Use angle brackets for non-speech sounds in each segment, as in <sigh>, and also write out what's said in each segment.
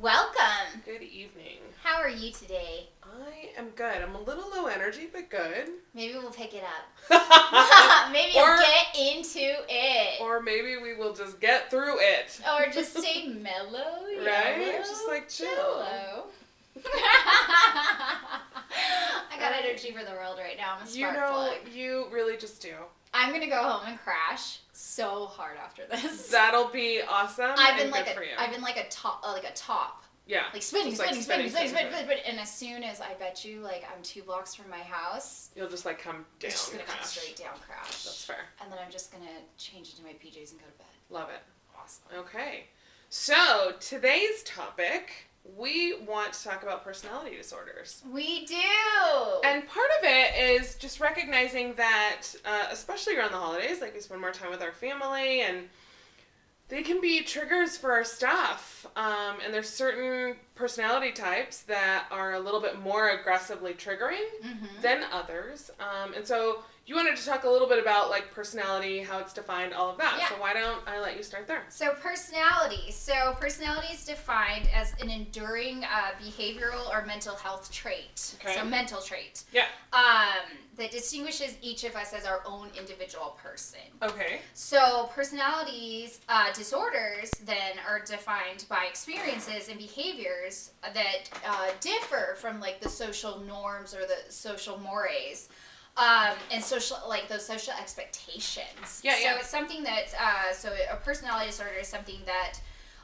Welcome. Good evening. How are you today? I am good. I'm a little low energy, but good. Maybe we'll pick it up. <laughs> <laughs> Maybe Or- I'll get into it. or maybe we will just get through it. Or <laughs> just stay mellow. Right? yellow, Just, like, chill. I got energy for the world right now. I'm a You know, plug. you really just do. I'm gonna go home and crash so hard after this. That'll be awesome. I've been like a, have been like a top, uh, like a top, yeah. like spinning, spinning, spinning, spinning, spinning, and as soon as I bet you, like I'm two blocks from my house, You'll just like come down. just gonna come crash. straight down, crash. That's fair. And then I'm just gonna change into my PJs and go to bed. Love it. Awesome. Okay. So today's topic, we want to talk about personality disorders. We do. And part of it is just recognizing that, uh, especially around the holidays, like we spend more time with our family, and they can be triggers for our stuff. Um, and there's certain personality types that are a little bit more aggressively triggering Mhm. than others. Um, and so you wanted to talk a little bit about like personality, how it's defined, all of that. Yeah. So why don't I let you start there? So personality. So personality is defined as an enduring uh, behavioral or mental health trait. Okay. So mental trait. Yeah. Um, that distinguishes each of us as our own individual person. Okay. So personalities uh, disorders then are defined by experiences and behaviors that uh, differ from like the social norms or the social mores. Um, and social like those social expectations. Yeah, so yeah. it's something that uh, so a personality disorder is something that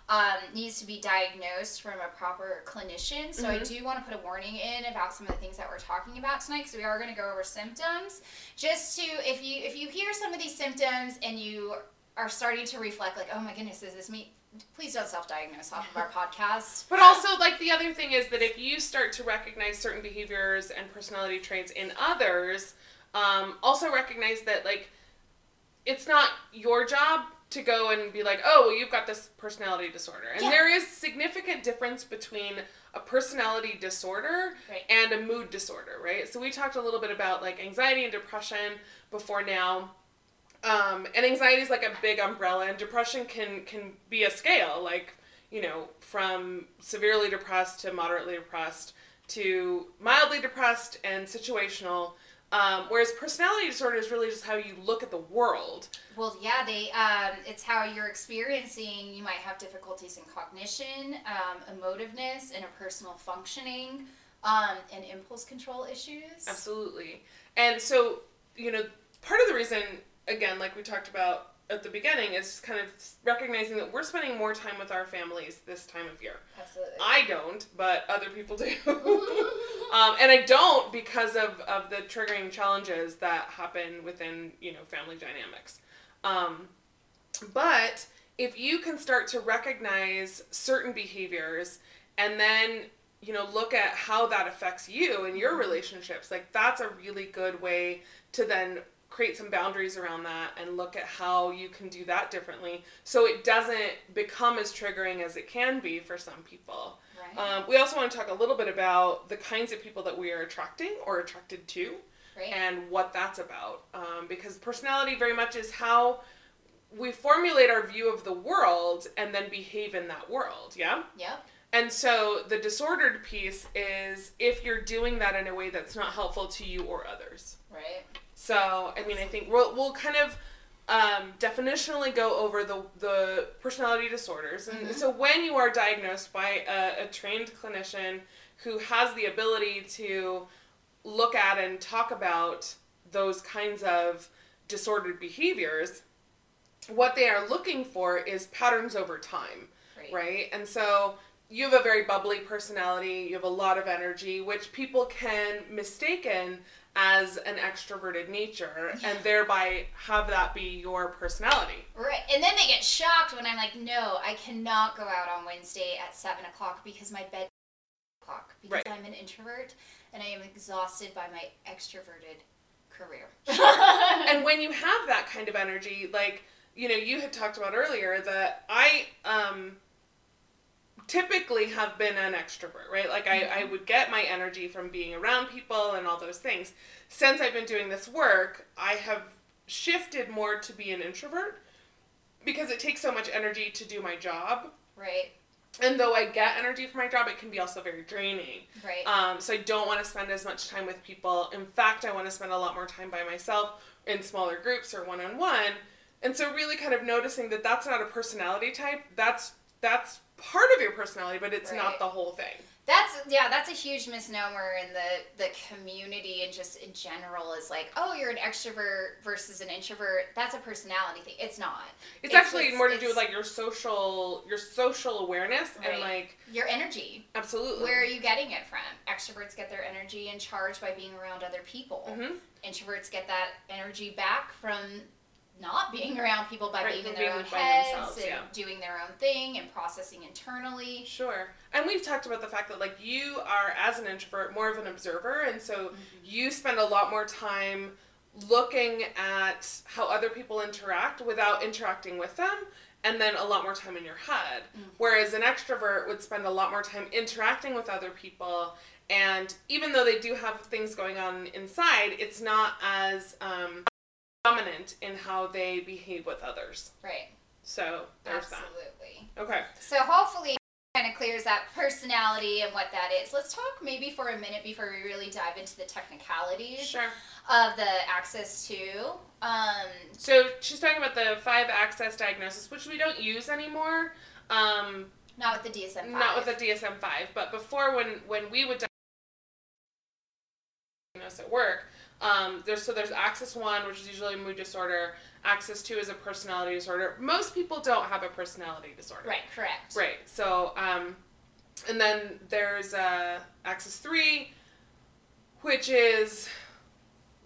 um, needs to be diagnosed from a proper clinician. So I Mhm. do want to put a warning in about some of the things that we're talking about tonight because we are going to go over symptoms. Just to if you if you hear some of these symptoms and you are starting to reflect like, oh my goodness, is this me? Please don't self-diagnose off of our <laughs> podcast. But also, like, the other thing is that if you start to recognize certain behaviors and personality traits in others, um, also recognize that, like, it's not your job to go and be like, oh, well, you've got this personality disorder. And Yeah. there is significant difference between a personality disorder Right. and a mood disorder, right? So we talked a little bit about, like, anxiety and depression before now. Um, and anxiety is like a big umbrella, and depression can can be a scale, like you know, from severely depressed to moderately depressed to mildly depressed and situational. Um, whereas personality disorder is really just how you look at the world. Well, yeah, they. Um, it's how you're experiencing. You might have difficulties in cognition, um, emotiveness, interpersonal functioning, um, and impulse control issues. Absolutely. And so, you know, part of the reason, again, like we talked about at the beginning, is kind of recognizing that we're spending more time with our families this time of year. Absolutely. I don't, but other people do. <laughs> um, and I don't because of, of the triggering challenges that happen within, you know, family dynamics. Um, but if you can start to recognize certain behaviors and then, you know, look at how that affects you and your relationships, like that's a really good way to then create some boundaries around that and look at how you can do that differently so it doesn't become as triggering as it can be for some people. right. Um, we also want to talk a little bit about the kinds of people that we are attracting or attracted to right. and what that's about. Um, because personality very much is how we formulate our view of the world and then behave in that world, yeah? yep. And so the disordered piece is if you're doing that in a way that's not helpful to you or others. Right. So, I mean, I think we'll, we'll kind of um, definitionally go over the, the personality disorders. And Mhm. so, when you are diagnosed by a, a trained clinician who has the ability to look at and talk about those kinds of disordered behaviors, what they are looking for is patterns over time Right. right? And so you have a very bubbly personality, you have a lot of energy, which people can mistaken as an extroverted nature and thereby have that be your personality. Right. And then they get shocked when I'm like, no, I cannot go out on Wednesday at seven o'clock because my bed o'clock because Right. I'm an introvert and I am exhausted by my extroverted career. <laughs> and when you have that kind of energy, like, you know, you had talked about earlier that I um typically have been an extrovert, right? Like I, I would get my energy from being around people and all those things. Since I've been doing this work, I have shifted more to be an introvert because it takes so much energy to do my job. right. and though I get energy from my job, it can be also very draining. Right. Um, so I don't want to spend as much time with people. In fact, I want to spend a lot more time by myself in smaller groups or one on one. And so really kind of noticing that that's not a personality type. That's that's part of your personality, but it's Right. not the whole thing. That's yeah, that's a huge misnomer in the the community and just in general is like, oh, you're an extrovert versus an introvert. That's a personality thing. It's not. It's, It's- actually it's- more to do with like your social your social awareness and like Your energy. absolutely. Where are you getting it from? Extroverts get their energy and charge by being around other people. Mhm. Introverts get that energy back from not being around people by Right, being in their being own heads and yeah. doing their own thing and processing internally. Sure. And we've talked about the fact that like you are as an introvert more of an observer and so Mm-hmm. you spend a lot more time looking at how other people interact without interacting with them and then a lot more time in your head. Mm-hmm. Whereas an extrovert would spend a lot more time interacting with other people and even though they do have things going on inside, it's not as um, dominant in how they behave with others. Right. So there's Absolutely. that. Okay. So hopefully kind of clears that personality and what that is. Let's talk maybe for a minute before we really dive into the technicalities Sure. of the Axis two. Um, So she's talking about the five axis diagnosis, which we don't use anymore. Um, not with the DSM-5. not with the DSM five, but before when when we would diagnose at work, um, there's so there's axis one, which is usually a mood disorder. Axis two is a personality disorder. Most people don't have a personality disorder. Right, correct. Right. So, um, and then there's uh, Axis 3, which is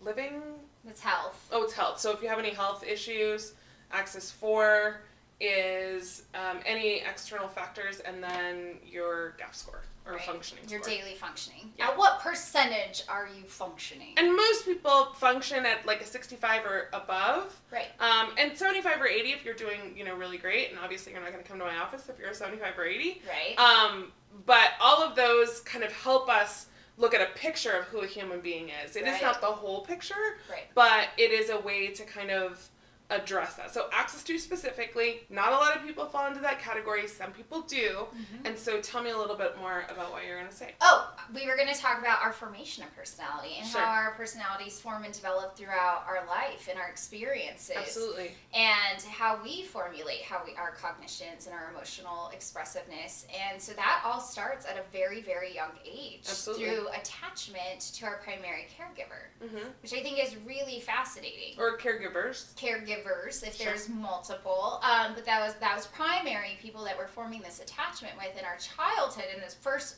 living. It's health. Oh, it's health. So if you have any health issues, Axis 4 is um, any external factors and then your GAF score or Right. functioning Your score. daily functioning. Yeah. At what percentage are you functioning? and most people function at like a 65 or above. right. Um, and 75 or 80 if you're doing, you know, really great. And obviously you're not going to come to my office if you're a 75 or 80. Right. Um, but all of those kind of help us look at a picture of who a human being is. It is Right. not the whole picture, right. but it is a way to kind of address that. So Axis two specifically, not a lot of people fall into that category. Some people do. Mm-hmm. And so tell me a little bit more about what you're going to say. Oh, we were going to talk about our formation of personality and Sure. how our personalities form and develop throughout our life and our experiences. Absolutely. and how we formulate how we our cognitions and our emotional expressiveness and so that all starts at a very very young age Absolutely. through attachment to our primary caregiver hmm which i think is really fascinating Or caregivers. caregivers if Sure. there's multiple um, but that was that was primary people that were forming this attachment with in our childhood in this first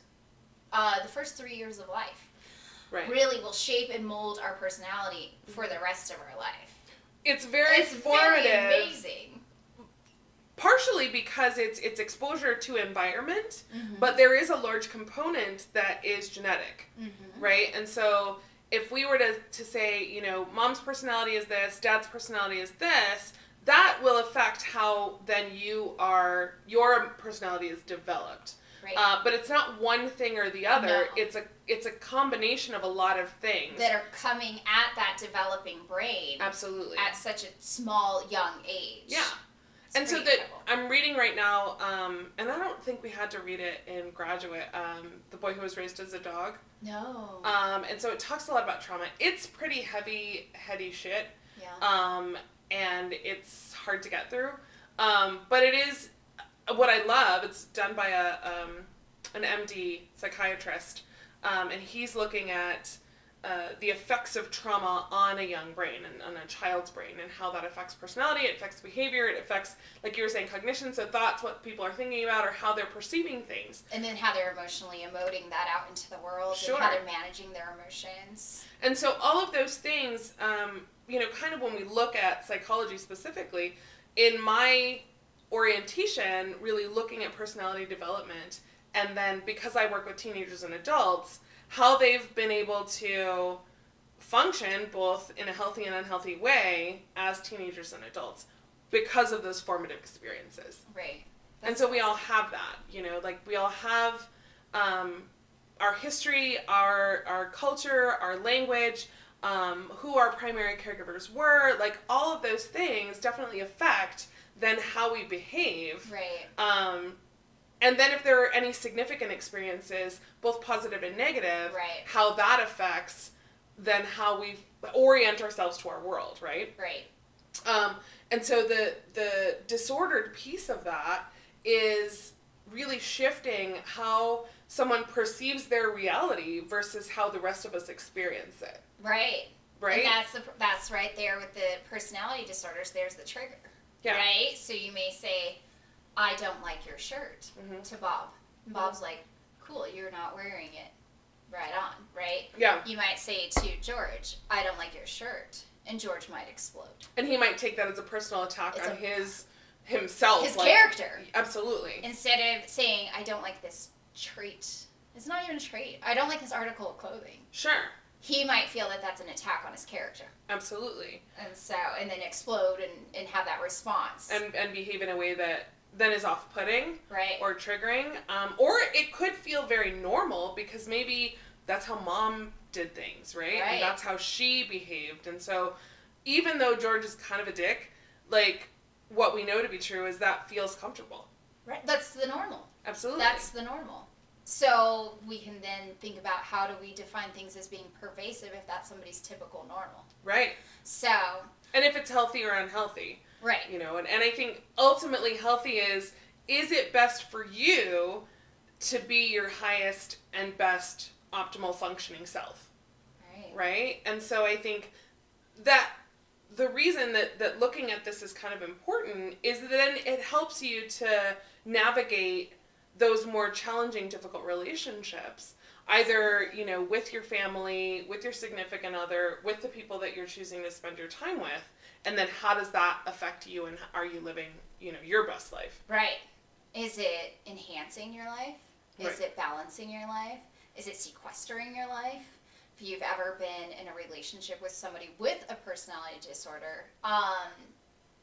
uh, the first three years of life Right. really will shape and mold our personality for the rest of our life It's very it's formative. very amazing partially because it's it's exposure to environment, Mhm. but there is a large component that is genetic, Mm-hmm. right? And so if we were to, to say, you know, mom's personality is this, dad's personality is this, that will affect how then you are your personality is developed. Right. Uh, but it's not one thing or the other. No. It's a it's a combination of a lot of things. that are coming at that developing brain Absolutely. at such a small young age. Yeah. It's and so that incredible. I'm reading right now, um, and I don't think we had to read it in graduate. Um, the boy who was raised as a dog, no. um, and so it talks a lot about trauma. It's pretty heavy, heady shit, yeah. um, and it's hard to get through. Um, but it is what I love. It's done by a um, an MD psychiatrist, um, and he's looking at uh, the effects of trauma on a young brain and on a child's brain and how that affects personality, it affects behavior, it affects, like you were saying, cognition, so thoughts, what people are thinking about, or how they're perceiving things. and then how they're emotionally emoting that out into the world Sure. and how they're managing their emotions. And so all of those things, um, you know, kind of when we look at psychology specifically, in my orientation, really looking at personality development, and then because I work with teenagers and adults, how they've been able to function both in a healthy and unhealthy way as teenagers and adults because of those formative experiences. Right. and so we all have that, you know, like we all have um, our history, our our culture, our language, um, who our primary caregivers were, like all of those things definitely affect then how we behave. Right. Um, and then if there are any significant experiences, both positive and negative, Right. how that affects then how we orient ourselves to our world, right? Right. Um, and so the the disordered piece of that is really shifting how someone perceives their reality versus how the rest of us experience it, Right. right? And that's the that's right there with the personality disorders. There's the trigger. Yeah. Right. So you may say, "I don't like your shirt" Mhm. to Bob. And Bob's like, "Cool, you're not wearing it." Right on. Right. yeah, You might say to George, "I don't like your shirt," and George might explode. and he might take that as a personal attack It's on a- his himself, His like- character. Absolutely. Instead of saying, "I don't like this trait," it's not even a trait. I don't like this article of clothing. Sure. He might feel that that's an attack on his character. Absolutely. and so and then explode and, and have that response And and behave in a way that then is off putting right or triggering. Um, or it could feel very normal because maybe that's how mom did things, right? Right. And that's how she behaved. And so even though George is kind of a dick, like what we know to be true is that feels comfortable. right that's the normal Absolutely. that's the normal so we can then think about how do we define things as being pervasive if that's somebody's typical normal right. so And if it's healthy or unhealthy, right you know, and, and I think ultimately healthy is is it best for you to be your highest and best optimal functioning self? right right? And so I think that the reason that, that looking at this is kind of important is that then it helps you to navigate those more challenging, difficult relationships, either, you know, with your family, with your significant other, with the people that you're choosing to spend your time with, and then how does that affect you and are you living, you know, your best life? right is it enhancing your life is Right. it balancing your life is it sequestering your life if you've ever been in a relationship with somebody with a personality disorder um,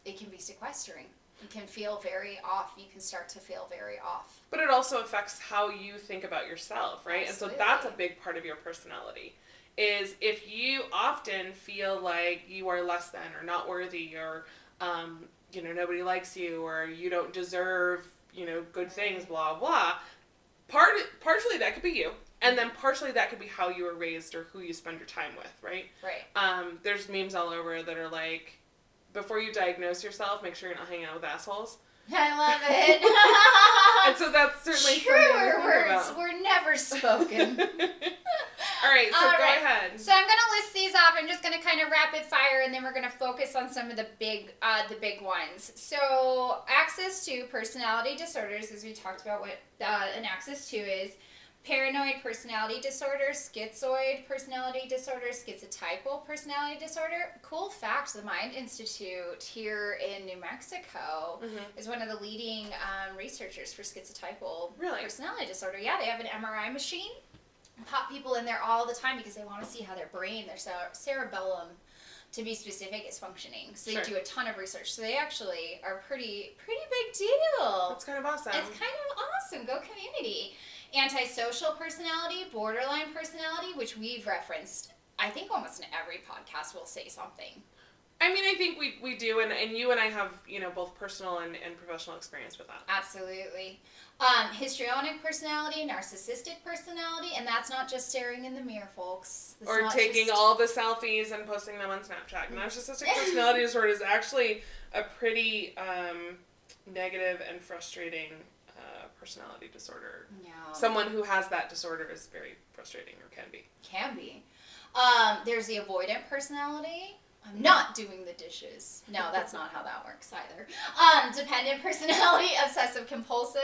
it can be sequestering you can feel very off you can start to feel very off But it also affects how you think about yourself, right? And so that's a big part of your personality. Is if you often feel like you are less than or not worthy or um, you know nobody likes you or you don't deserve you know good things, blah blah. Part partially that could be you, and then partially that could be how you were raised or who you spend your time with, right? right Um, there's memes all over that are like, before you diagnose yourself, make sure you're not hanging out with assholes. <laughs> i love it <laughs> And so that's certainly truer something to think words about. were never spoken <laughs> All right, so All go right. ahead. So I'm gonna list these off. I'm just gonna kind of rapid fire, and then we're gonna focus on some of the big, uh, the big ones. So Axis two personality disorders, as we talked about, what uh, an Axis two is. Paranoid personality disorder, schizoid personality disorder, schizotypal personality disorder. Cool fact: the Mind Institute here in New Mexico Mhm. is one of the leading um, researchers for schizotypal Really? personality disorder. Yeah, they have an MRI machine pop people in there all the time because they want to see how their brain, their cere- cerebellum, to be specific, is functioning. So Sure. they do a ton of research. So they actually are pretty pretty big deal. That's kind of awesome. It's kind of awesome. Go community. Antisocial personality, borderline personality, which we've referenced. I think almost in every podcast we'll say something. I mean, I think we, we do, and, and you and I have, you know, both personal and, and professional experience with that. Absolutely. Um, histrionic personality, narcissistic personality, and that's not just staring in the mirror, folks. That's or taking just- all the selfies and posting them on Snapchat. Narcissistic personality <laughs> disorder is actually a pretty um, negative and frustrating uh, personality disorder. No. Someone who has that disorder is very frustrating or can be. Can be. Um, there's the avoidant personality. I'm not doing the dishes. No, that's not how that works either. Um, dependent personality, <laughs> obsessive compulsive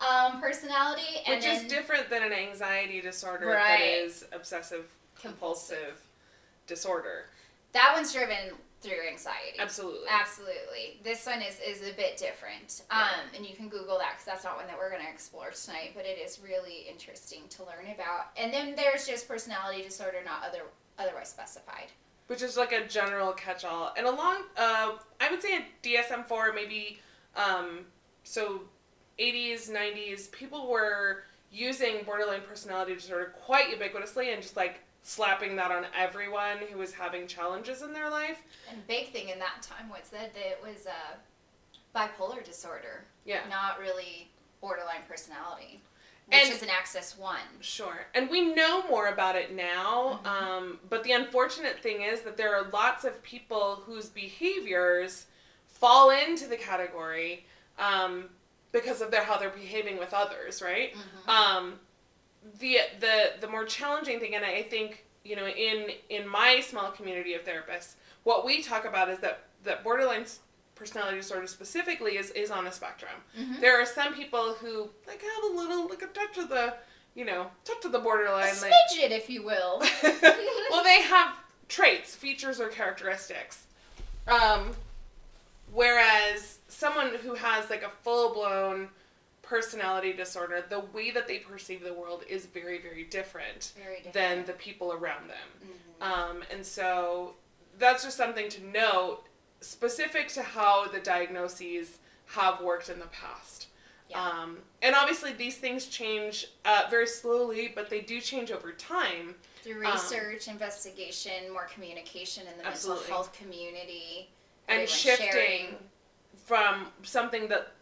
um, personality, and Which then is different than an anxiety disorder that Right. is obsessive compulsive disorder. that one's driven through anxiety. Absolutely. Absolutely. This one is, is a bit different. Um, and you can Google that because that's not one that we're going to explore tonight, but it is really interesting to learn about. And then there's just personality disorder not other otherwise specified. Which is like a general catch-all, and along, uh, I would say a DSM four maybe, um, so, eighties, nineties, people were using borderline personality disorder quite ubiquitously and just like slapping that on everyone who was having challenges in their life. And big thing in that time was that it was a bipolar disorder, Yeah. not really borderline personality, which And- is an Axis One. Sure. And we know more about it now. Mhm. Um, but the unfortunate thing is that there are lots of people whose behaviors fall into the category um, because of their how they're behaving with others, right? Mhm. Um, the the the more challenging thing, and I think you know, in in my small community of therapists, what we talk about is that that borderline personality disorder specifically is is on a spectrum. Mhm. There are some people who like have a little like a touch of the you know touch of the A borderline, like smidget, if you will. <laughs> <laughs> well, they have traits, features, or characteristics. Um, whereas someone who has like a full blown personality disorder, the way that they perceive the world is very, very different Very different. than the people around them. Mhm. Um, and so that's just something to note specific to how the diagnoses have worked in the past. Yeah. Um, and obviously, these things change uh, very slowly, but they do change over time. Through um, research, investigation, more communication in the Absolutely. mental health community, and shifting sharing. from something that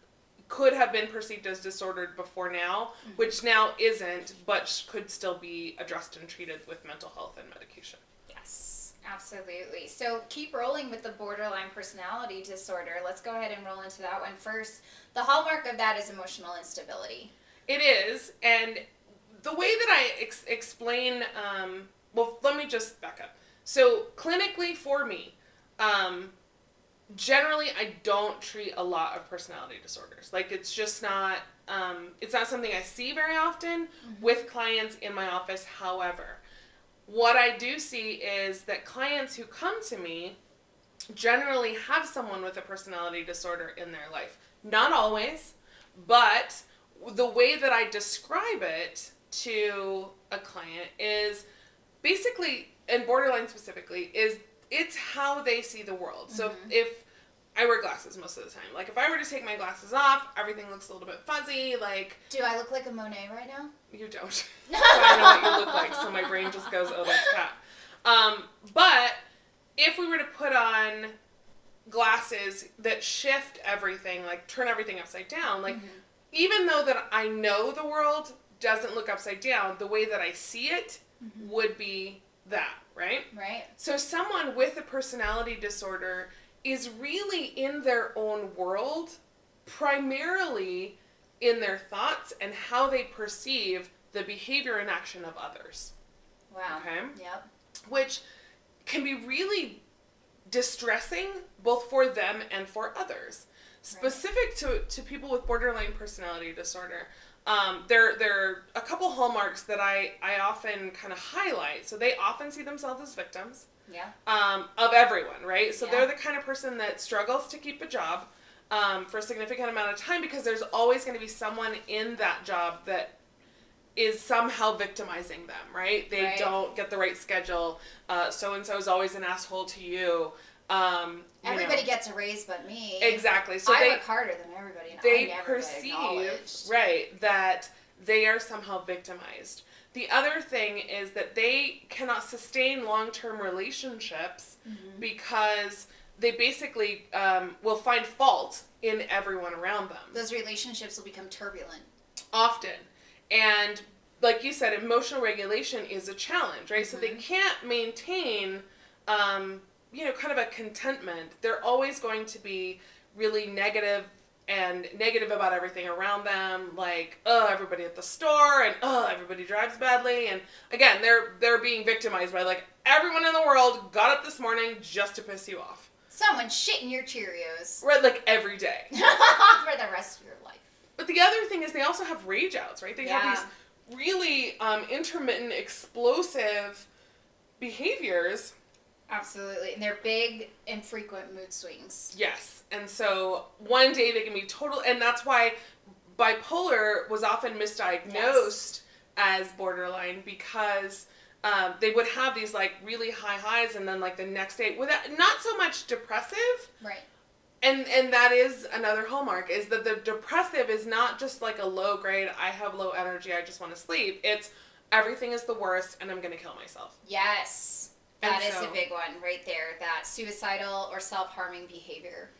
could have been perceived as disordered before now, Mhm. which now isn't, but could still be addressed and treated with mental health and medication. Absolutely. So keep rolling with the borderline personality disorder. Let's go ahead and roll into that one first. The hallmark of that is emotional instability. It is, and the way that I ex- explain, um, well, let me just back up. So, clinically for me, um, generally I don't treat a lot of personality disorders. Like, it's just not, um, it's not something I see very often with clients in my office. However, what I do see is that clients who come to me generally have someone with a personality disorder in their life. Not always, but the way that I describe it to a client is basically, and borderline specifically, is it's how they see the world. So Mhm. if I wear glasses most of the time, like if I were to take my glasses off, everything looks a little bit fuzzy. Like Do I look like a Monet right now? you don't. <laughs> <laughs> I know what you look like, so my brain just goes, "Oh, that's Kat." Um, but if we were to put on glasses that shift everything, like turn everything upside down, like Mhm. even though that I know the world doesn't look upside down, the way that I see it Mhm. would be that, right? Right? So someone with a personality disorder is really in their own world, primarily in their thoughts and how they perceive the behavior and action of others, Wow. Okay. Yep. which can be really distressing both for them and for others. Specific to, to people with borderline personality disorder, um, there, there are a couple hallmarks that I, I often kind of highlight. So they often see themselves as victims Yeah. um, of everyone, right? So Yeah. they're the kind of person that struggles to keep a job um, for a significant amount of time because there's always going to be someone in that job that is somehow victimizing them, right? They Right. don't get the right schedule. So and so is always an asshole to you. Um, Everybody know. gets a raise but me. exactly. So I they work harder than everybody, they perceive right that they are somehow victimized the other thing is that they cannot sustain long-term relationships Mhm. because they basically um, will find fault in everyone around them Those relationships will become turbulent. often and like you said emotional regulation is a challenge right so they Mhm. can't maintain um, you know kind of a contentment they're always going to be really negative and negative about everything around them like oh everybody at the store and oh everybody drives badly and again they're they're being victimized by like everyone in the world got up this morning just to piss you off Someone shitting your Cheerios right like every day <laughs> for the rest of your life. But the other thing is they also have rage outs, right? They Yeah. have these really um, intermittent, explosive behaviors. Absolutely. And they're big and frequent mood swings. Yes. And so one day they can be total, and that's why bipolar was often misdiagnosed as borderline because um, they would have these like really high highs and then like the next day without not so much depressive Right. and and that is another hallmark is that the depressive is not just like a low grade i have low energy i just want to sleep it's everything is the worst and i'm gonna kill myself Yes. And That is so- a big one right there. That suicidal or self harming behavior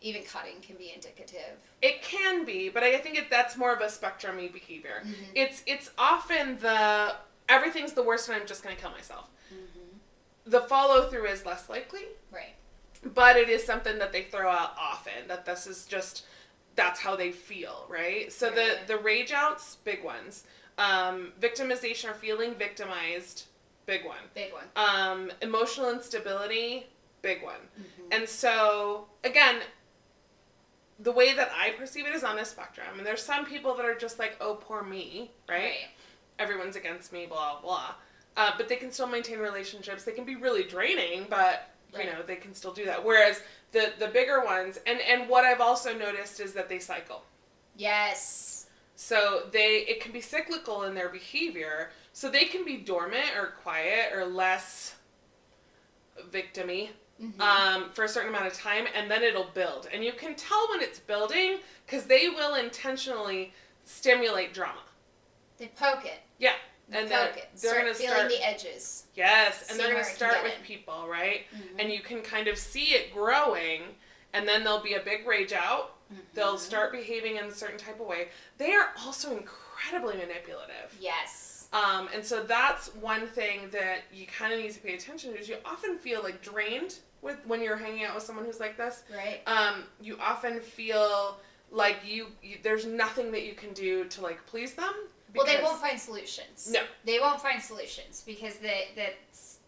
Even cutting can be indicative. It can be, but I think it, that's more of a spectrumy behavior. Mhm. It's it's often the everything's the worst and I'm just going to kill myself. Mm-hmm. The follow through is less likely, Right. but it is something that they throw out often that this is just that's how they feel, right? So Right. the the rage outs, big ones. Um, victimization or feeling victimized, big one. Big one. Um, emotional instability, big one. Mhm. And so, again, the way that I perceive it is on a spectrum. And there's some people that are just like, oh, poor me, right? Everyone's against me, blah, blah. Uh, but they can still maintain relationships. They can be really draining, but, you Right. know, they can still do that. Whereas the, the bigger ones, and, and what I've also noticed is that they cycle. Yes. So they it can be cyclical in their behavior. So they can be dormant or quiet or less victimy Mhm. um, for a certain amount of time, and then it'll build. And you can tell when it's building because they will intentionally stimulate drama. they poke it. Yeah, They and poke they're, it. they're Start gonna feeling start. the edges. yes, and see they're gonna start with in. people, right? Mhm. And you can kind of see it growing, and then there'll be a big rage out. They'll Mhm. start behaving in a certain type of way. They are also incredibly manipulative. Yes. Um, and so that's one thing that you kind of need to pay attention to is you often feel like drained with when you're hanging out with someone who's like this. Right. Um, you often feel like you, you there's nothing that you can do to like please them. Well, they won't find solutions. No. They won't find solutions because they, that's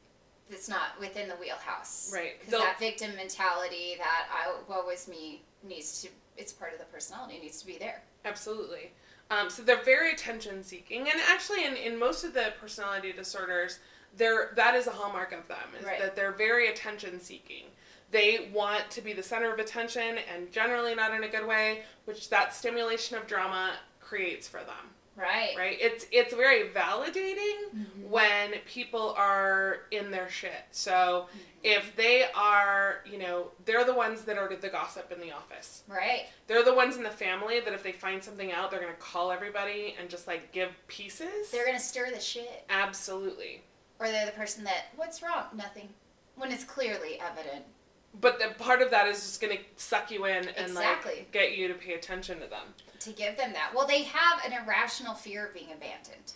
that's not within the wheelhouse. Right. Because that victim mentality, that I woe is me, needs to. It's part of the personality. Needs to be there. Absolutely. Um, so they're very attention seeking, and actually, in, in most of the personality disorders, they're that is a hallmark of them is Right. that they're very attention seeking. They want to be the center of attention, and generally not in a good way, which that stimulation of drama creates for them. Right. Right? It's it's very validating Mhm. when people are in their shit. So Mm-hmm. if they are, you know, they're the ones that are the gossip in the office. Right. They're the ones in the family that if they find something out, they're gonna call everybody and just like give pieces. They're gonna stir the shit. Absolutely. Or they're the person that, what's wrong? Nothing. When it's clearly evident. But the part of that is just gonna suck you in and Exactly. like get you to pay attention to them. to give them that. Well, they have an irrational fear of being abandoned.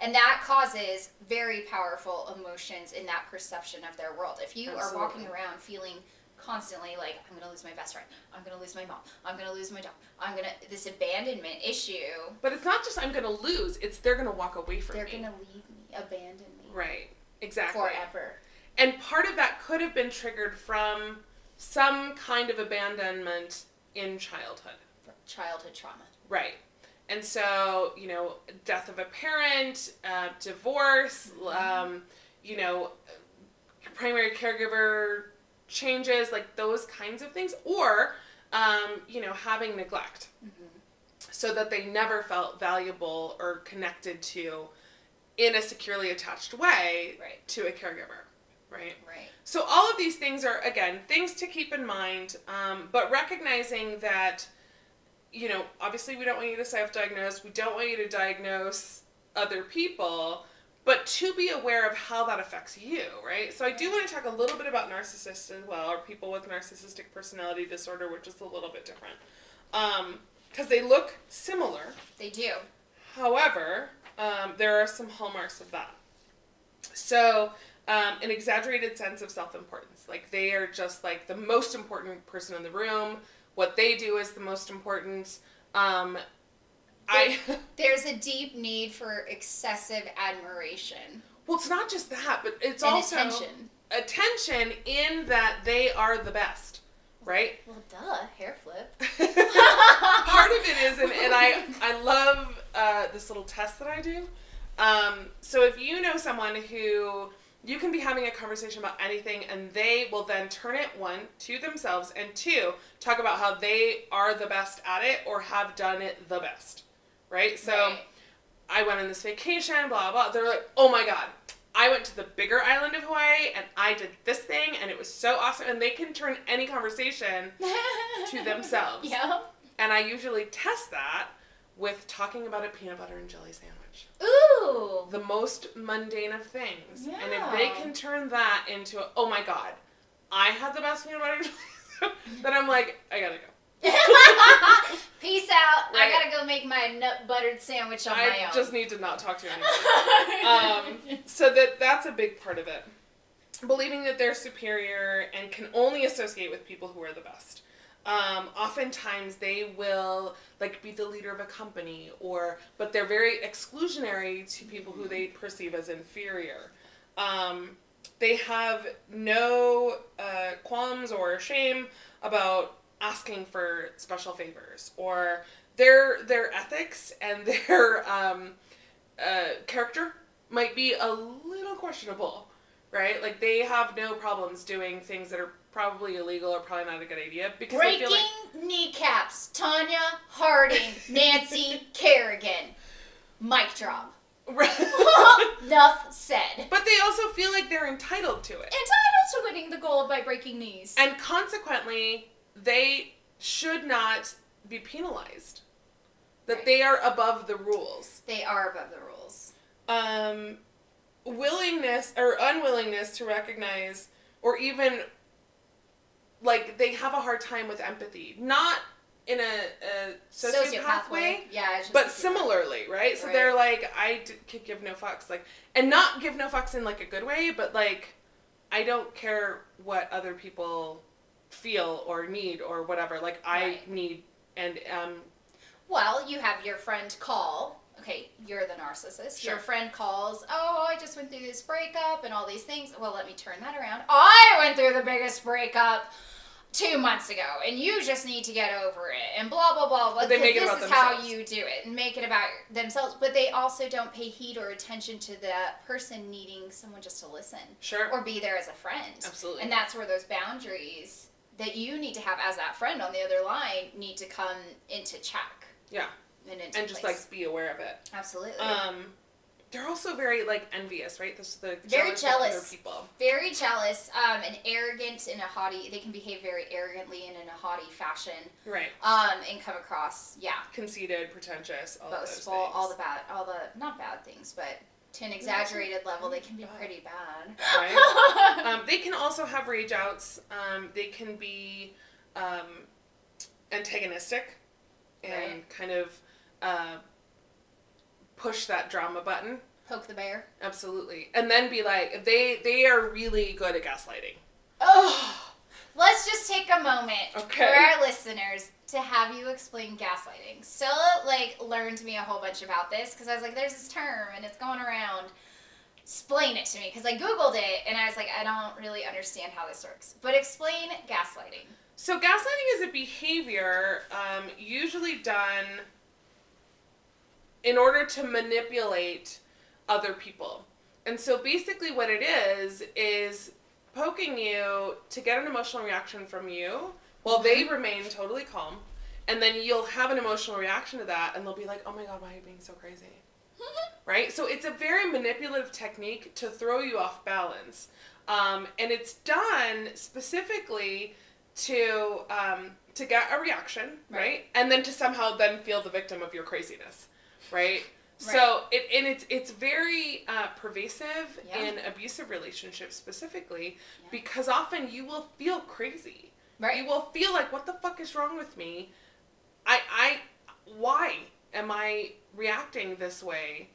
And that causes very powerful emotions in that perception of their world. If you are walking around feeling constantly like, I'm going to lose my best friend, I'm going to lose my mom, I'm going to lose my job, I'm going to, this abandonment issue, But it's not just I'm gonna lose, it's they're gonna walk away from me. they're going to leave me, abandon me Right. Exactly. forever. And part of that could have been triggered from some kind of abandonment in childhood. Childhood trauma. Right. And so, you know, death of a parent, uh, divorce, um, you know, primary caregiver changes, like those kinds of things, or, um, you know, having neglect Mm-hmm. so that they never felt valuable or connected to in a securely attached way Right. to a caregiver. Right. Right. So all of these things are again things to keep in mind, um, but recognizing that, you know, obviously we don't want you to self-diagnose. We don't want you to diagnose other people, but to be aware of how that affects you, right? So I do want to talk a little bit about narcissists as well, or people with narcissistic personality disorder, which is a little bit different, because they look similar. They do. However, um, there are some hallmarks of that. So, um, an exaggerated sense of self importance. Like they are just like the most important person in the room. What they do is the most important. Um, I <laughs> There's a deep need for excessive admiration well, it's not just that, but it's and also attention. attention in that they are the best, right? Well, duh, hair flip. <laughs> <laughs> part of it is, and, and I I love uh, this little test that I do. Um, so if you know someone who you can be having a conversation about anything, and they will then turn it one to themselves, and two talk about how they are the best at it or have done it the best, right? So. Right. I went on this vacation, blah, blah. They're like, oh my God, I went to the bigger island of Hawaii and I did this thing and it was so awesome. And they can turn any conversation <laughs> to themselves. Yeah. And I usually test that with talking about a peanut butter and jelly sandwich. Ooh. The most mundane of things. And if they can turn that into, oh my God, I had the best peanut butter <laughs> then I'm like, I gotta go. <laughs> Peace out. Right. I gotta go make my nut buttered sandwich on my own. I just need to not talk to you anymore. <laughs> um, so that that's a big part of it. Believing that they're superior and can only associate with people who are the best. Um, oftentimes they will like be the leader of a company or but they're very exclusionary to people who they perceive as inferior. Um, they have no uh, qualms or shame about asking for special favors or their their ethics and <laughs> their um, uh, character might be a little questionable, right? Like they have no problems doing things that are probably illegal or probably not a good idea because Breaking feel like kneecaps. Tonya Harding, Nancy <laughs> Kerrigan. Mic drop. <laughs> Enough said. but they also feel like they're entitled to it. Entitled to winning the gold by breaking knees. And consequently, they should not be penalized. That Right. they are above the rules. they are above the rules. Um, willingness or unwillingness to recognize, or even like they have a hard time with empathy. Not in a, a sociopath, way, Yeah. but similarly, right? So Right. they're like, I d- could give no fucks, like, and not give no fucks in like a good way, but like, I don't care what other people feel or need or whatever. Like, I Right. need and um, Well, you have your friend call. Okay, you're the narcissist. Your friend calls, Oh, I just went through this breakup and all these things. Well, let me turn that around. I went through the biggest breakup two months ago, and you just need to get over it, and blah, blah, blah. blah But they make it this about is how you do it, and make it about themselves. But they also don't pay heed or attention to that person needing someone just to listen sure, or be there as a friend. absolutely, And that's where those boundaries that you need to have as that friend on the other line need to come into check. Yeah. And into and just place. like be aware of it. absolutely. Um, they're also very like envious, right? This is the Very jealous jealous. people. very jealous, um, and arrogant in a haughty. They can behave very arrogantly and in a haughty fashion, Right. um, and come across yeah Conceited, pretentious, all boastful, all the bad, all the not bad things, but to an exaggerated level, they can be pretty bad. Right. <laughs> um, they can also have rage outs. Um, they can be um, antagonistic and Right. kind of uh, push that drama button. Poke the bear. Absolutely, and then be like, they they are really good at gaslighting. Oh, let's just take a moment Okay. for our listeners to have you explain gaslighting. Stella like learned me a whole bunch about this because I was like, "There's this term and it's going around." Explain it to me because I googled it and I was like, I don't really understand how this works. But explain gaslighting. So gaslighting is a behavior um, usually done in order to manipulate other people. And so basically what it is is poking you to get an emotional reaction from you while they remain totally calm. And then you'll have an emotional reaction to that and they'll be like, "Oh my god, why are you being so crazy?" <laughs> right? So it's a very manipulative technique to throw you off balance. Um, and it's done specifically to um, to get a reaction, right? Right. And then to somehow then feel the victim of your craziness, right? So it and it's it's very uh, pervasive Yeah. in abusive relationships specifically Yeah. because often you will feel crazy. Right. You will feel like what the fuck is wrong with me? I I why am I reacting this way?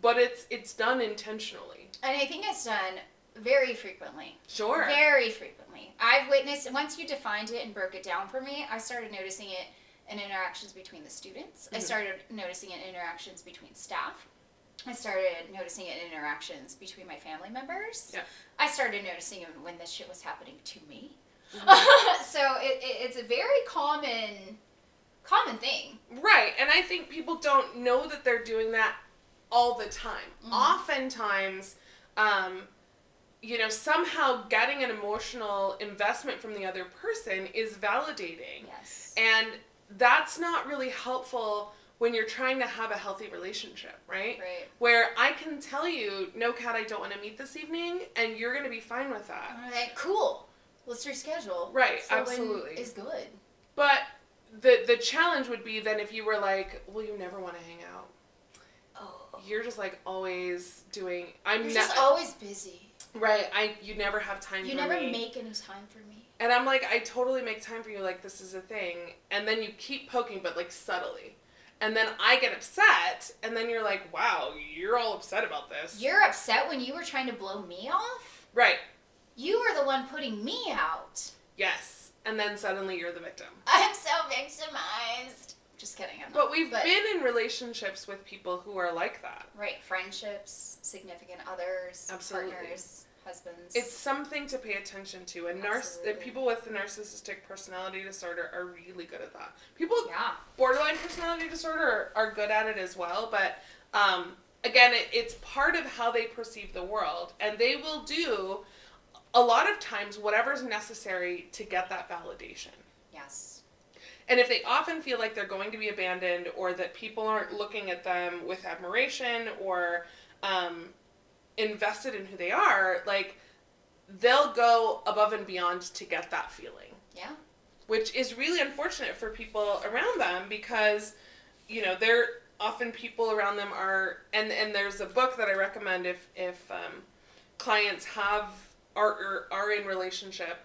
But it's it's done intentionally. And I think it's done very frequently. Sure. Very frequently. I've witnessed, once you defined it and broke it down for me, I started noticing it in interactions between the students. I Mhm. started noticing it in interactions between staff. I started noticing it in interactions between my family members. Yeah. I started noticing it when this shit was happening to me. Mhm. <laughs> so it, it, it's a very common, common thing. Right, and I think people don't know that they're doing that all the time. Mhm. Oftentimes, um, you know, somehow getting an emotional investment from the other person is validating. Yes. And that's not really helpful when you're trying to have a healthy relationship, right? Right. Where I can tell you, no, Kat, I don't want to meet this evening, and you're going to be fine with that. I'm cool. Let's reschedule. Right, when absolutely. Is good. But the the challenge would be then if you were like, well, you never want to hang out. Oh. You're just like always doing. I'm You're ne- just always busy. right. I you never have time. For me. You never me. make any time for me. And I'm like, I totally make time for you, like, this is a thing. And then you keep poking, but like subtly. And then I get upset, and then you're like, wow, you're all upset about this. You're upset when you were trying to blow me off? right. You were the one putting me out. Yes. And then suddenly you're the victim. <laughs> I'm so victimized. Just kidding. I'm not. But we've But- been in relationships with people who are like that. Right, friendships, significant others, Absolutely. partners, husbands. It's something to pay attention to, and people with the narcissistic personality disorder are really good at that. People with yeah, borderline personality disorder are, are good at it as well, but um, again, it, it's part of how they perceive the world, and they will do a lot of times whatever's necessary to get that validation. yes, And if they often feel like they're going to be abandoned or that people aren't looking at them with admiration or um, invested in who they are, like they'll go above and beyond to get that feeling, yeah, which is really unfortunate for people around them because, you know, they're often people around them are, and, and there's a book that I recommend if, if um, clients have, are, are, are in relationship,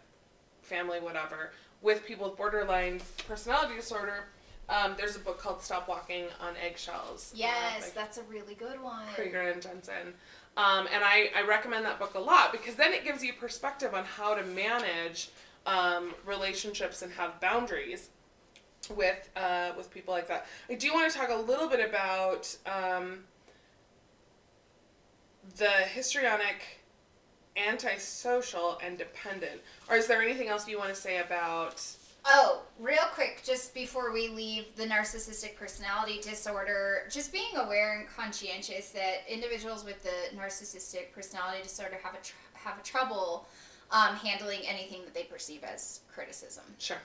family, whatever, with people with borderline personality disorder, um, there's a book called Stop Walking on Eggshells. uh, yes. by that's a really good one. Kreger and Jensen. Um, and I, I recommend that book a lot because then it gives you perspective on how to manage um, relationships and have boundaries with uh, with people like that. I do want to talk a little bit about um, the histrionic, antisocial, and dependent. Or is there anything else you want to say about? Oh, real quick, just before we leave the narcissistic personality disorder, just being aware and conscientious that individuals with the narcissistic personality disorder have a tr- have a trouble um, handling anything that they perceive as criticism. Sure.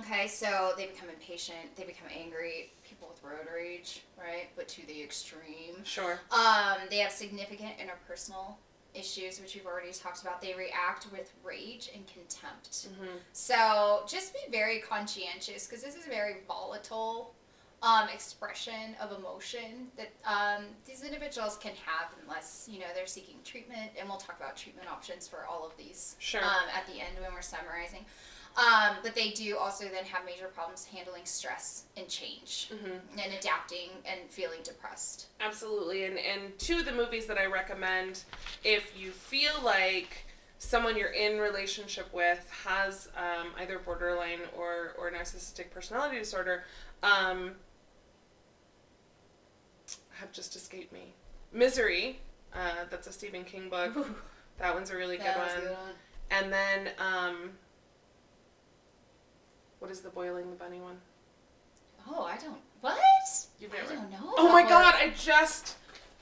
Okay, so they become impatient, they become angry. People with road rage, right? But to the extreme. Sure. Um, they have significant interpersonal issues, which we've already talked about. They react with rage and contempt. hmm So just be very conscientious because this is a very volatile um, expression of emotion that um, these individuals can have unless you know they're seeking treatment. And we'll talk about treatment options for all of these Sure. um, at the end when we're summarizing. Um, but they do also then have major problems handling stress and change hmm and adapting and feeling depressed. Absolutely. And and two of the movies that I recommend if you feel like someone you're in relationship with has um, either borderline or, or narcissistic personality disorder um, have just escaped me. Misery, uh, that's a Stephen King book. That one's a really good That was a one. good one. And then um, what is the boiling the bunny one? Oh, I don't. What? You've I don't know. Oh my god! I just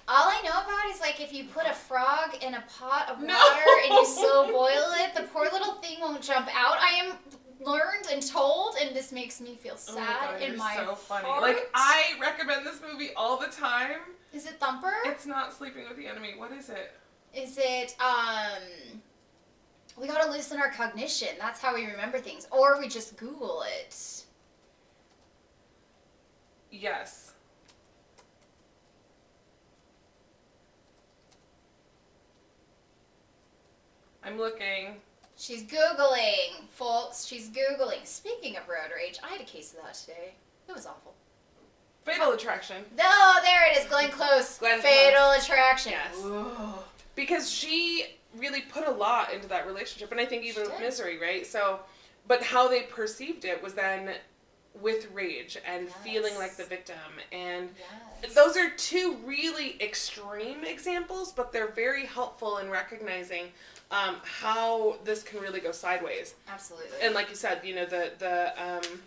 All I know about is like if you put a frog in a pot of water No. and you slow boil it, the poor little thing won't jump out. I am learned and told, and this makes me feel Oh my sad God, in my so funny. heart. Like I recommend this movie all the time. Is it Thumper? It's not Sleeping with the Enemy. What is it? Is it um? We gotta loosen our cognition. That's how we remember things, or we just Google it. Yes. I'm looking. She's googling, folks. She's googling. Speaking of road rage, I had a case of that today. It was awful. Fatal Attraction. No, there it is. Glenn Close. Glenn Close. Fatal Attraction. Yes. Ooh. Because she really put a lot into that relationship, and I think even with. Misery, right? So, but how they perceived it was then with rage and feeling like the victim and Yes. those are two really extreme examples, but they're very helpful in recognizing um, how this can really go sideways. Absolutely. And like you said, you know the the um,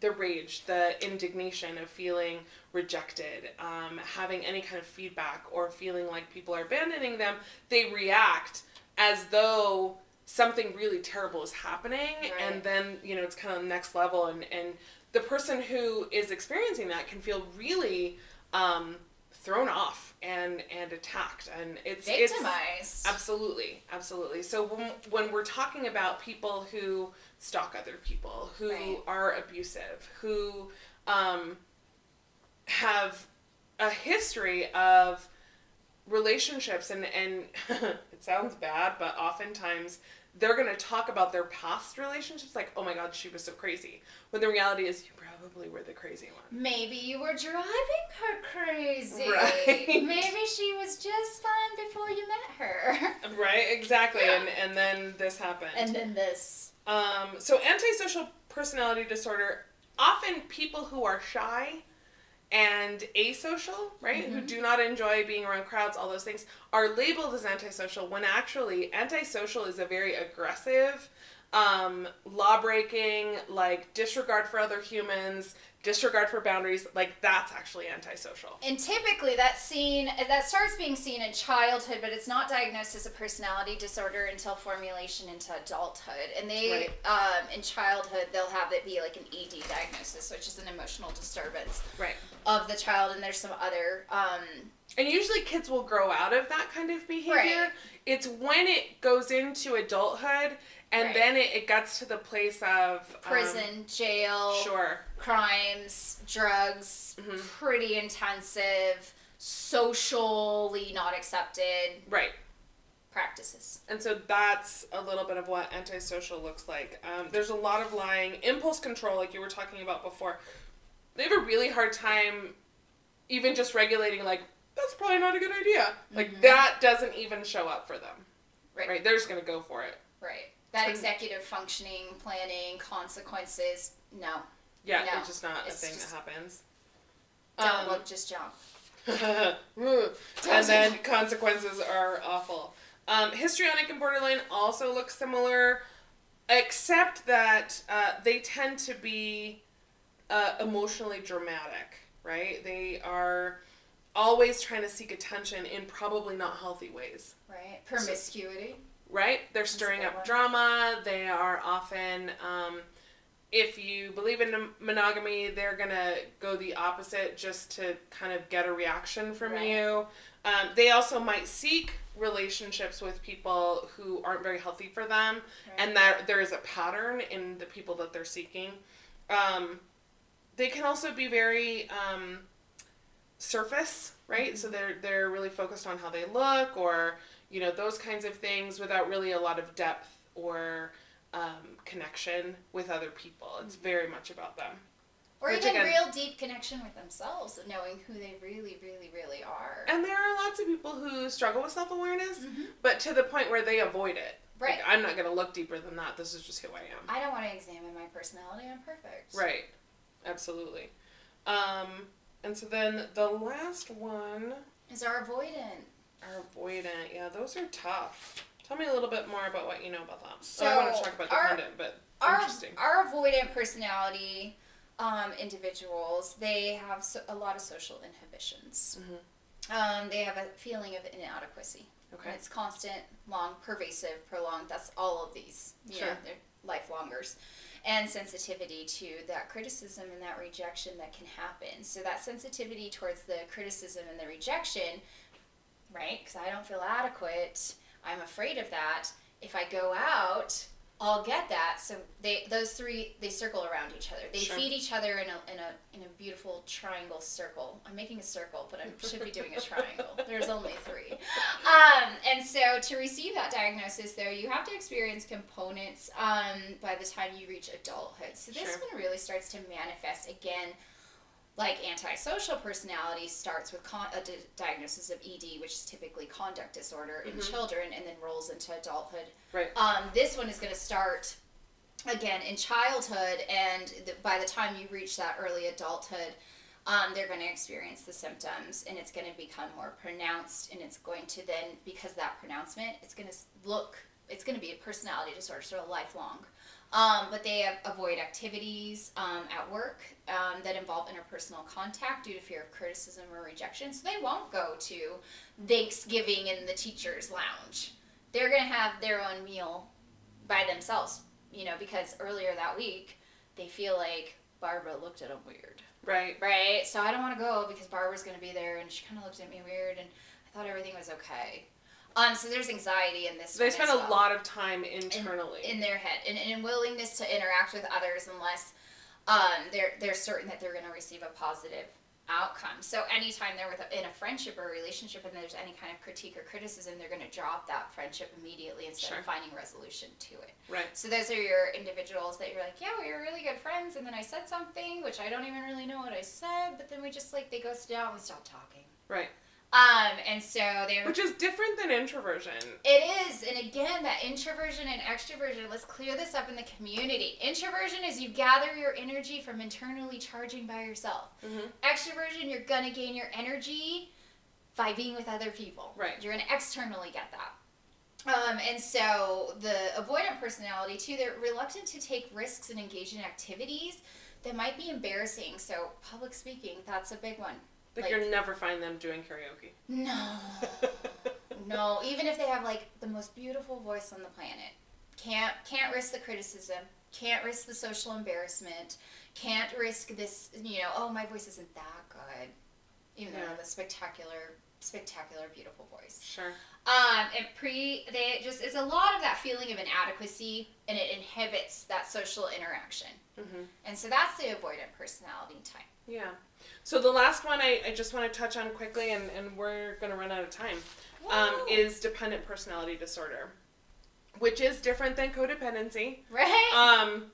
the rage, the indignation of feeling rejected, um, having any kind of feedback, or feeling like people are abandoning them, they react as though something really terrible is happening, Right. and then you know it's kind of the next level, and and the person who is experiencing that can feel really um, thrown off and and attacked, and it's it's Victimized. Absolutely, absolutely. So when, when we're talking about people who stalk other people, who Right. are abusive, who um, have a history of relationships, and, and <laughs> it sounds bad, but oftentimes they're going to talk about their past relationships like, oh my god, she was so crazy. When the reality is, you probably were the crazy one. Maybe you were driving her crazy. Right. Maybe she was just fine before you met her. <laughs> Right, exactly. And, and then this happened. And then this. Um, so, antisocial personality disorder often people who are shy and asocial, right, who Mhm. do not enjoy being around crowds, all those things, are labeled as antisocial when actually antisocial is a very aggressive, um, law breaking, like disregard for other humans, disregard for boundaries. Like that's actually antisocial. And typically that's seen that starts being seen in childhood, but it's not diagnosed as a personality disorder until formulation into adulthood. And they um, in childhood they'll have it be like an ED diagnosis, which is an emotional disturbance Right. of the child. And there's some other um, And usually kids will grow out of that kind of behavior. Right. It's when it goes into adulthood and Right. then it, it gets to the place of um, prison, jail, sure. crimes, drugs, Mhm. pretty intensive, socially not accepted Right. practices. And so that's a little bit of what antisocial looks like. Um, there's a lot of lying, impulse control, like you were talking about before. They have a really hard time even just regulating, like, that's probably not a good idea. Like, Mhm. that doesn't even show up for them. Right. Right? They're just going to go for it. Right. That executive functioning, planning, consequences, no. Yeah, No, it's just not a thing that happens. Don't Um, look, just jump. <laughs> and then consequences are awful. Um, histrionic and borderline also look similar, except that uh, they tend to be uh, emotionally dramatic, right? They are always trying to seek attention in probably not healthy ways, Right. Promiscuity. Right? They're stirring up drama. They are often. Um, if you believe in monogamy, they're gonna go the opposite just to kind of get a reaction from Right. you. Um, they also might seek relationships with people who aren't very healthy for them, Right. and that there is a pattern in the people that they're seeking. Um, they can also be very um, surface, right? So they're they're really focused on how they look, or you know those kinds of things, without really a lot of depth or um, connection with other people. It's very much about them. or which even again- real deep connection with themselves, knowing who they really, really, really are. And there are lots of people who struggle with self awareness, Mhm. but to the point where they avoid it. Right. Like, I'm not going to look deeper than that. This is just who I am. I don't want to examine my personality. I'm perfect. Right. Absolutely. Um, and so then the last one Is our avoidant. Are avoidant. Yeah, those are tough. Tell me a little bit more about what you know about them. So, oh, I want to talk about our- but Our, interesting. our avoidant personality um, individuals, they have so, a lot of social inhibitions. Mhm. Um, they have a feeling of inadequacy. Okay. It's constant, long, pervasive, prolonged. That's all of these. You Sure. they're lifelongers. And sensitivity to that criticism and that rejection that can happen. So that sensitivity towards the criticism and the rejection, right? Because I don't feel adequate. I'm afraid of that. If I go out, I'll get that. So they those three they circle around each other. They Sure. feed each other in a in a in a beautiful triangle circle. I'm making a circle, but I should be doing a triangle. <laughs> There's only three. Um, and so to receive that diagnosis, though, you have to experience components um, by the time you reach adulthood. So this Sure. one really starts to manifest again. Like antisocial personality starts with con- a di- diagnosis of ED, which is typically conduct disorder in Mhm. children, and then rolls into adulthood. Right. Um, this one is going to start again in childhood, and the, by the time you reach that early adulthood, um, they're going to experience the symptoms, and it's going to become more pronounced, and it's going to then, because of that pronouncement, it's going to look, it's going to be a personality disorder, sort of lifelong. Um, but they avoid activities um, at work um, that involve interpersonal contact due to fear of criticism or rejection. So they won't go to Thanksgiving in the teacher's lounge. They're going to have their own meal by themselves, you know, because earlier that week they feel like Barbara looked at them weird. Right. Right? So I don't want to go because Barbara's going to be there and she kind of looked at me weird and I thought everything was okay. Um, so there's anxiety in this. They spend as a lot of time internally. in their head and, and willingness to interact with others unless um, they're they're certain that they're going to receive a positive outcome. So anytime they're with a, in a friendship or a relationship and there's any kind of critique or criticism, they're going to drop that friendship immediately instead Sure. of finding resolution to it. Right. So those are your individuals that you're like, yeah, we were really good friends, and then I said something which I don't even really know what I said, but then we just like they ghosted out and we stopped talking. Right. Um, and so they're Which is different than introversion. it is, and again, that introversion and extroversion. Let's clear this up in the community. Introversion is you gather your energy from internally charging by yourself. Mhm. Extroversion, you're gonna gain your energy by being with other people. Right. You're gonna externally get that. Um, and so the avoidant personality too, they're reluctant to take risks and engage in activities that might be embarrassing. So public speaking, that's a big one. Like, Like- you'll never find them doing karaoke. No. <laughs> No, even if they have like the most beautiful voice on the planet, can't can't risk the criticism, can't risk the social embarrassment, can't risk this. You know, oh my voice isn't that good, even though Yeah. have a spectacular, spectacular, beautiful voice. Sure. Um, and pre, they just it's a lot of that feeling of inadequacy, and it inhibits that social interaction. hmm And so that's the avoidant personality type. Yeah. So the last one I, I just want to touch on quickly, and, and we're going to run out of time, um, is dependent personality disorder, which is different than codependency. right. Um,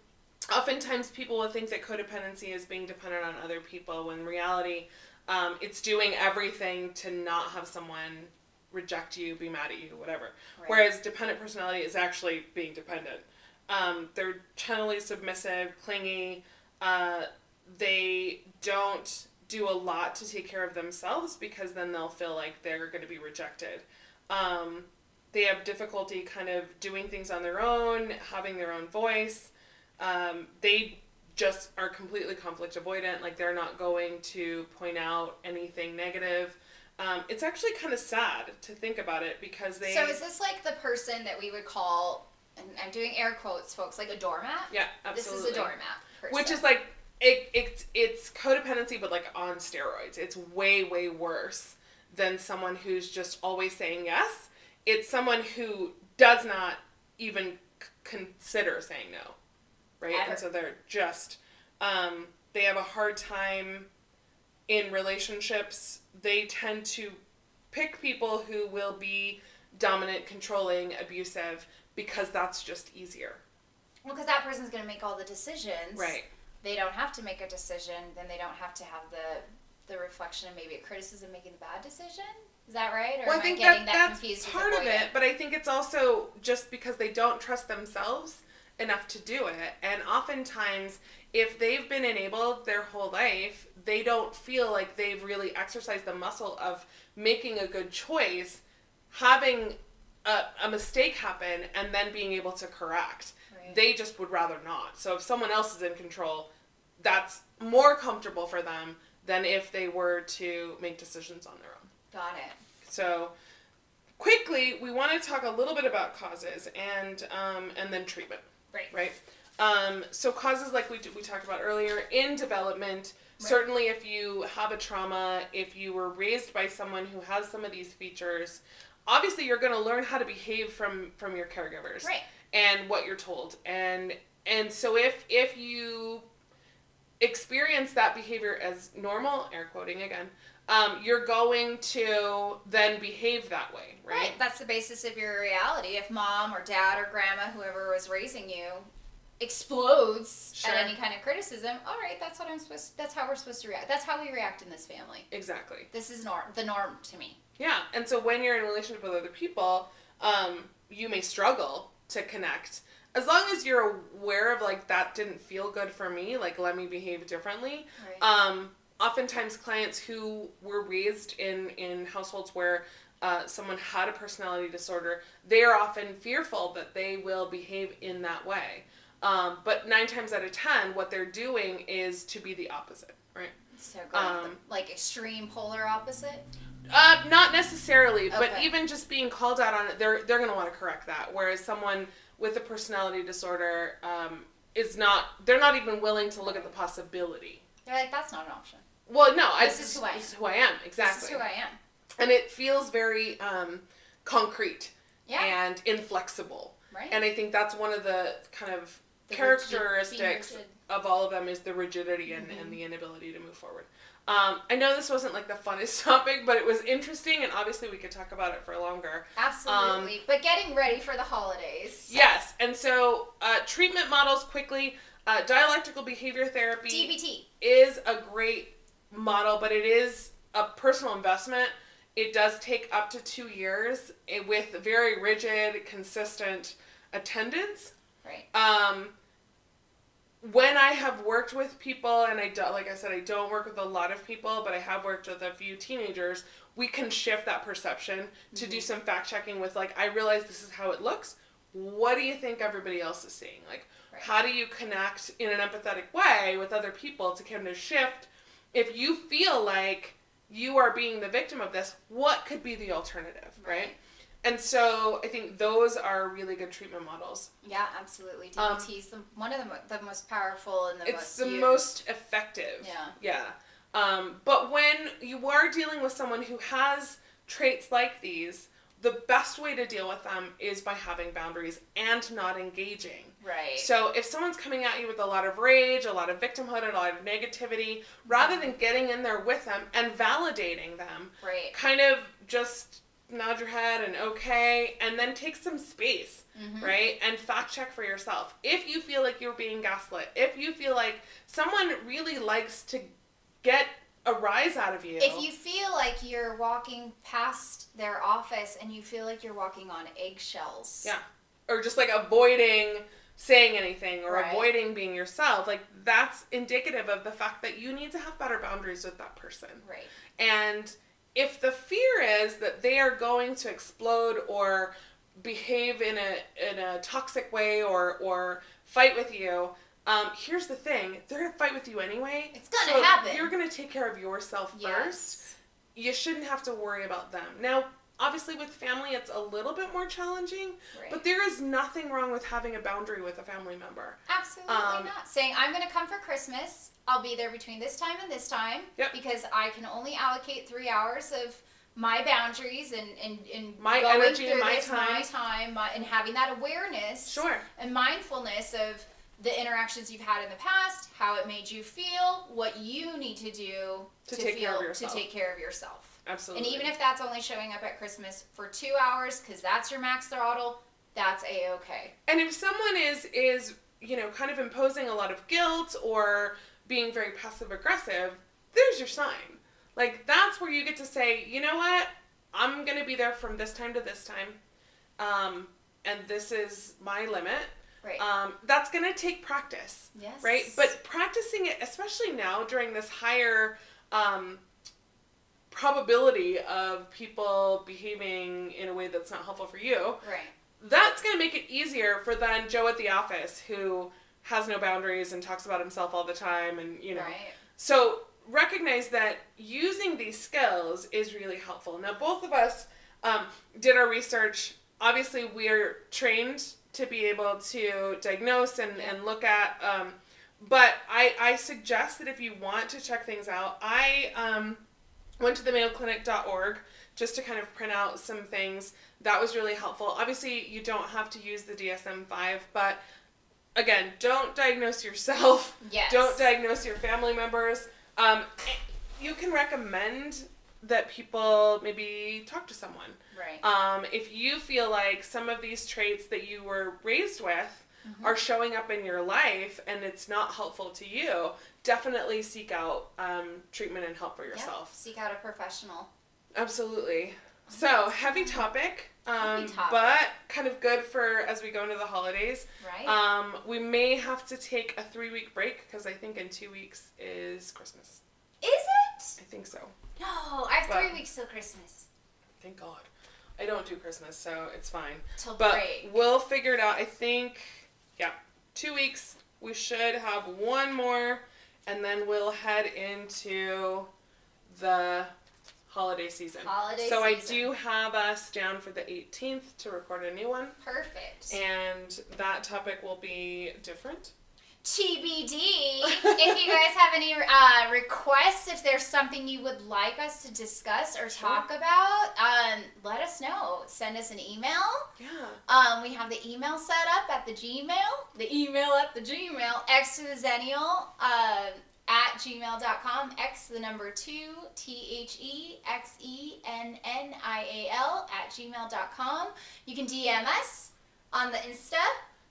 oftentimes people will think that codependency is being dependent on other people, when in reality, um, it's doing everything to not have someone reject you, be mad at you, whatever. Right. Whereas dependent personality is actually being dependent. Um, they're generally submissive, clingy. Uh, they don't do a lot to take care of themselves because then they'll feel like they're going to be rejected. Um, they have difficulty kind of doing things on their own, having their own voice. Um, they just are completely conflict avoidant. Like they're not going to point out anything negative. Um, it's actually kind of sad to think about it because they. So is this like the person that we would call, and I'm doing air quotes, folks, like a doormat? yeah, absolutely. This is a doormat. Person. Which is like it, it's it's codependency, but like on steroids. It's way way worse than someone who's just always saying yes. It's someone who does not even c- consider saying no, right? Ever. And so they're just um, they have a hard time in relationships. They tend to pick people who will be dominant, controlling, abusive because that's just easier, well, because that person's going to make all the decisions. right? They don't have to make a decision. Then they don't have to have the the reflection of maybe a criticism making the bad decision. Is that right? Or well, am I think getting that, that, that's confused part of it, but I think it's also just because they don't trust themselves enough to do it. And oftentimes, if they've been enabled their whole life, they don't feel like they've really exercised the muscle of making a good choice, having a, a mistake happen, and then being able to correct. Right. They just would rather not. So if someone else is in control, that's more comfortable for them than if they were to make decisions on their own. Got it. So, quickly, we want to talk a little bit about causes and um, and then treatment. Right. Right. Um, so causes like we we talked about earlier in development. Right. Certainly, if you have a trauma, if you were raised by someone who has some of these features, obviously you're going to learn how to behave from from your caregivers Right. and what you're told and and so if if you experience that behavior as normal air quoting again um, you're going to then behave that way Right. right That's the basis of your reality. If mom or dad or grandma, whoever was raising you, explodes Sure. at any kind of criticism, all right, that's what I'm supposed. That's how we're supposed to react. That's how we react in this family. exactly This is norm. The norm to me. yeah and so when you're in a relationship with other people um, you may struggle to connect as long as you're aware of like that didn't feel good for me like let me behave differently Right. um, oftentimes clients who were raised in in households where uh, someone had a personality disorder they are often fearful that they will behave in that way um, but nine times out of ten what they're doing is to be the opposite right so um, like extreme polar opposite. uh, not necessarily, but even just being called out on it, they're they're gonna want to correct that. Whereas someone with a personality disorder um, is not, they're not even willing to look at the possibility. They're like, that's not an option. Well, no, I, This is who I This is who I am, exactly. This is who I am. and it feels very um, concrete Yeah. and inflexible. right. And I think that's one of the kind of The characteristics rigid. of all of them is the rigidity and, Mhm. and the inability to move forward. Um, I know this wasn't like the funnest <laughs> topic, but it was interesting, and obviously we could talk about it for longer. Absolutely. but getting ready for the holidays. Yes, and so uh, treatment models quickly. Uh, dialectical behavior therapy DBT. is a great model, but it is a personal investment. It does take up to two years eh, with very rigid, consistent attendance. Right. Um, when I have worked with people, and I don't, like I said, I don't work with a lot of people, but I have worked with a few teenagers. We can shift that perception to do mm-hmm. some fact checking with like, I realize this is how it looks. What do you think everybody else is seeing? Like, Right. how do you connect in an empathetic way with other people to kind of shift? If you feel like you are being the victim of this, what could be the alternative, right? Right. And so I think those are really good treatment models. Yeah, absolutely. Um, DBT is the, one of the, mo- the most powerful and the it's most the used. most effective. Yeah. Yeah. Um, but when you are dealing with someone who has traits like these, the best way to deal with them is by having boundaries and not engaging. Right. So if someone's coming at you with a lot of rage, a lot of victimhood, and a lot of negativity, rather than getting in there with them and validating them, right. kind of just nod your head and okay, and then take some space, Mhm. right? And fact check for yourself. If you feel like you're being gaslit, if you feel like someone really likes to get a rise out of you, If you feel like you're walking past their office and you feel like you're walking on eggshells. Yeah. or just like avoiding saying anything or Right. avoiding being yourself, like that's indicative of the fact that you need to have better boundaries with that person. Right. And if the fear is that they are going to explode or behave in a in a toxic way or or fight with you, um, here's the thing: they're gonna fight with you anyway. It's gonna so happen. You're gonna take care of yourself first. Yes. You shouldn't have to worry about them. Now, obviously, with family, it's a little bit more challenging. Right. But there is nothing wrong with having a boundary with a family member. Absolutely Um, not. Saying I'm going to come for Christmas. I'll be there between this time and this time Yep. because I can only allocate three hours of my boundaries and and, and My going energy and through my this, my time. time, my, and having that awareness Sure. and mindfulness of the interactions you've had in the past, how it made you feel, what you need to do To take care feel of yourself. to take care of yourself. Absolutely. And even if that's only showing up at Christmas for two hours because that's your max throttle, that's a okay. And if someone is is you know kind of imposing a lot of guilt or being very passive aggressive, there's your sign. Like that's where you get to say, you know what, I'm gonna be there from this time to this time, um, and this is my limit. Right. Um, that's gonna take practice, yes. right? But practicing it, especially now during this higher um, probability of people behaving in a way that's not helpful for you, right. that's going to make it easier for then Joe at the office who has no boundaries and talks about himself all the time and you know. Right. So recognize that using these skills is really helpful. Now both of us um, did our research. Obviously, we're trained to be able to diagnose and, and look at. Um, but I, I suggest that if you want to check things out, I um, went to the mayoclinic.org just to kind of print out some things. That was really helpful. Obviously, you don't have to use the DSM 5, but again, don't diagnose yourself. Yes. Don't diagnose your family members. Um, you can recommend that people maybe talk to someone. Right. Um, if you feel like some of these traits that you were raised with Mm-hmm. are showing up in your life and it's not helpful to you, definitely seek out um, treatment and help for yourself. Seek out a professional. Absolutely. So, heavy topic, um, but kind of good for as we go into the holidays. Right. Um, we may have to take a three week break because I think in two weeks is Christmas. Is it? I think so. No, I have three weeks till Christmas. Thank God. I don't do Christmas, so it's fine. Till But break. we'll figure it out. I think, yeah, two weeks. We should have one more, and then we'll head into the holiday season. Holiday so I do have us down for the 18th to record a new one, Perfect. and that topic will be different. TBD. <laughs> if you guys have any uh, requests, if there's something you would like us to discuss or Sure. talk about, um, let us know. Send us an email. Yeah. Um, we have the email set up at the Gmail. The email at the Gmail. X to the. Uh, at gmail.com. X the number two, T H E X E N N I A L at gmail.com. You can DM us on the Insta.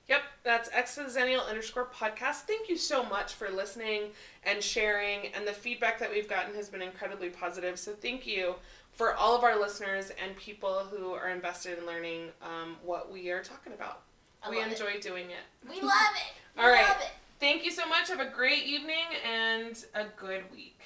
Yep, that's Exzennial underscore podcast. Thank you so much for listening and sharing, and the feedback that we've gotten has been incredibly positive. So thank you for all of our listeners and people who are invested in learning um, what we are talking about. I we love it. enjoy doing it. We love it. <laughs> We All right. it. Thank you so much. Have a great evening and a good week.